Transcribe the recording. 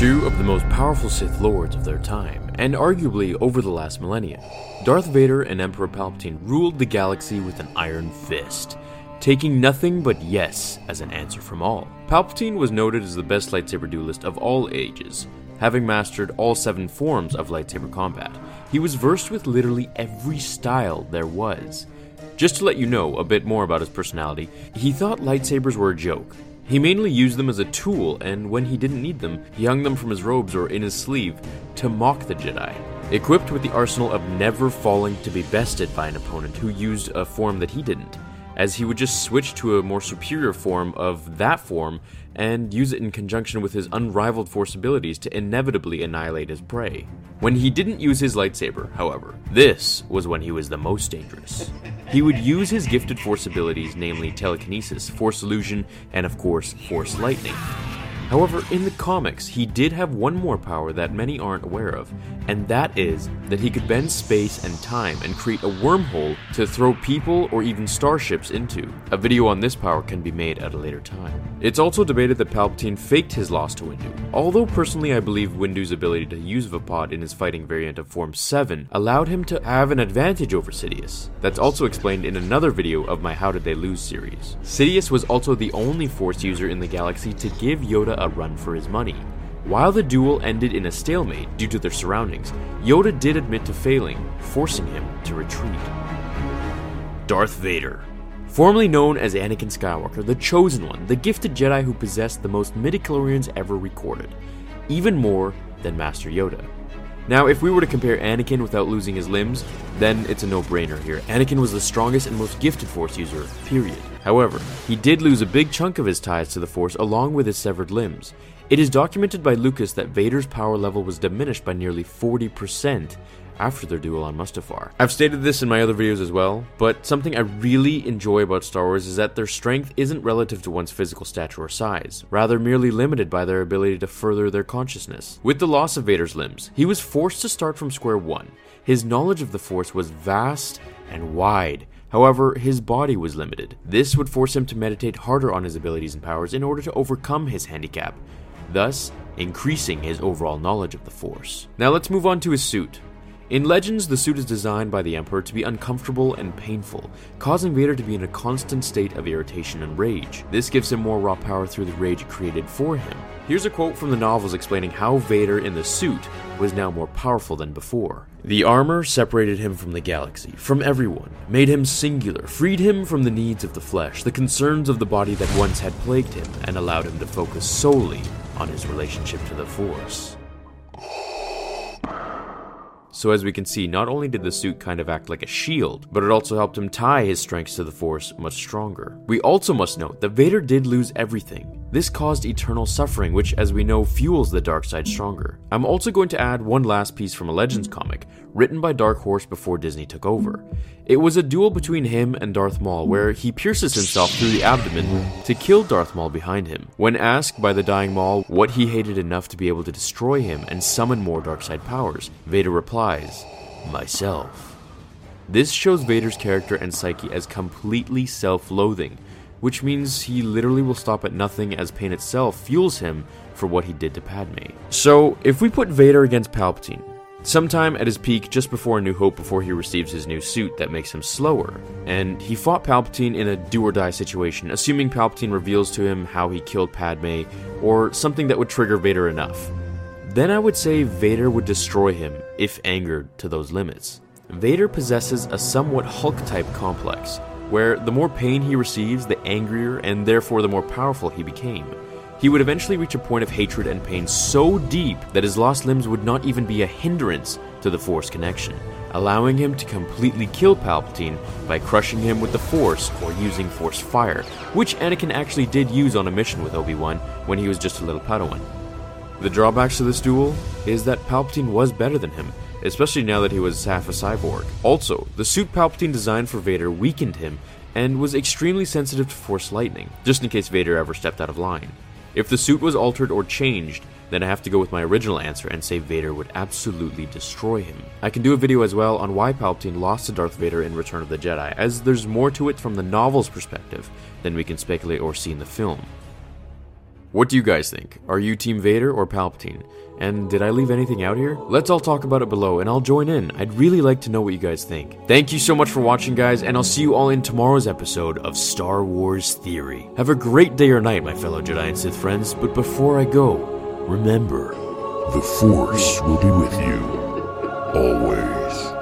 Two of the most powerful Sith Lords of their time, and arguably over the last millennia, Darth Vader and Emperor Palpatine ruled the galaxy with an iron fist, taking nothing but yes as an answer from all. Palpatine was noted as the best lightsaber duelist of all ages, having mastered all seven forms of lightsaber combat. He was versed with literally every style there was. Just to let you know a bit more about his personality, he thought lightsabers were a joke. He mainly used them as a tool, and when he didn't need them, he hung them from his robes or in his sleeve to mock the Jedi. Equipped with the arsenal of never falling to be bested by an opponent who used a form that he didn't, as he would just switch to a more superior form of that form and use it in conjunction with his unrivaled force abilities to inevitably annihilate his prey. When he didn't use his lightsaber, however, this was when he was the most dangerous. He would use his gifted force abilities, namely telekinesis, force illusion, and of course, force lightning. However, in the comics, he did have one more power that many aren't aware of, and that is that he could bend space and time and create a wormhole to throw people or even starships into. A video on this power can be made at a later time. It's also debated that Palpatine faked his loss to Windu, although personally I believe Windu's ability to use Vaapad in his fighting variant of Form 7 allowed him to have an advantage over Sidious. That's also explained in another video of my How Did They Lose series. Sidious was also the only Force user in the galaxy to give Yoda a run for his money. While the duel ended in a stalemate due to their surroundings, Yoda did admit to failing, forcing him to retreat. Darth Vader. Formerly known as Anakin Skywalker, the Chosen One, the gifted Jedi who possessed the most midichlorians ever recorded, even more than Master Yoda. Now, if we were to compare Anakin without losing his limbs, then it's a no brainer here. Anakin was the strongest and most gifted Force user, period. However, he did lose a big chunk of his ties to the Force along with his severed limbs. It is documented by Lucas that Vader's power level was diminished by nearly 40% after their duel on Mustafar. I've stated this in my other videos as well, but something I really enjoy about Star Wars is that their strength isn't relative to one's physical stature or size, rather merely limited by their ability to further their consciousness. With the loss of Vader's limbs, he was forced to start from square one. His knowledge of the Force was vast and wide. However, his body was limited. This would force him to meditate harder on his abilities and powers in order to overcome his handicap, thus increasing his overall knowledge of the Force. Now let's move on to his suit. In Legends, the suit is designed by the Emperor to be uncomfortable and painful, causing Vader to be in a constant state of irritation and rage. This gives him more raw power through the rage created for him. Here's a quote from the novels explaining how Vader in the suit was now more powerful than before. The armor separated him from the galaxy, from everyone, made him singular, freed him from the needs of the flesh, the concerns of the body that once had plagued him, and allowed him to focus solely on his relationship to the Force. So, as we can see, not only did the suit kind of act like a shield, but it also helped him tie his strengths to the Force much stronger. We also must note that Vader did lose everything. This caused eternal suffering, which, as we know, fuels the dark side stronger. I'm also going to add one last piece from a Legends comic, written by Dark Horse before Disney took over. It was a duel between him and Darth Maul, where he pierces himself through the abdomen to kill Darth Maul behind him. When asked by the dying Maul what he hated enough to be able to destroy him and summon more dark side powers, Vader replies, Myself. This shows Vader's character and psyche as completely self loathing, which means he literally will stop at nothing as pain itself fuels him for what he did to Padme. So, if we put Vader against Palpatine, sometime at his peak just before A New Hope before he receives his new suit that makes him slower, and he fought Palpatine in a do or die situation, assuming Palpatine reveals to him how he killed Padme, or something that would trigger Vader enough. Then I would say Vader would destroy him if angered to those limits. Vader possesses a somewhat Hulk type complex, where the more pain he receives, the angrier and therefore the more powerful he became. He would eventually reach a point of hatred and pain so deep that his lost limbs would not even be a hindrance to the Force connection. allowing him to completely kill Palpatine by crushing him with the Force or using Force Fire, which Anakin actually did use on a mission with Obi Wan when he was just a little Padawan. The drawbacks to this duel is that Palpatine was better than him, especially now that he was half a cyborg. Also, the suit Palpatine designed for Vader weakened him and was extremely sensitive to Force lightning, just in case Vader ever stepped out of line. If the suit was altered or changed, then I have to go with my original answer and say Vader would absolutely destroy him. I can do a video as well on why Palpatine lost to Darth Vader in Return of the Jedi, as there's more to it from the novel's perspective than we can speculate or see in the film. What do you guys think? Are you Team Vader or Palpatine? And did I leave anything out here? Let's all talk about it below and I'll join in. I'd really like to know what you guys think. Thank you so much for watching, guys, and I'll see you all in tomorrow's episode of Star Wars Theory. Have a great day or night, my fellow Jedi and Sith friends, but before I go, remember The Force will be with you. Always.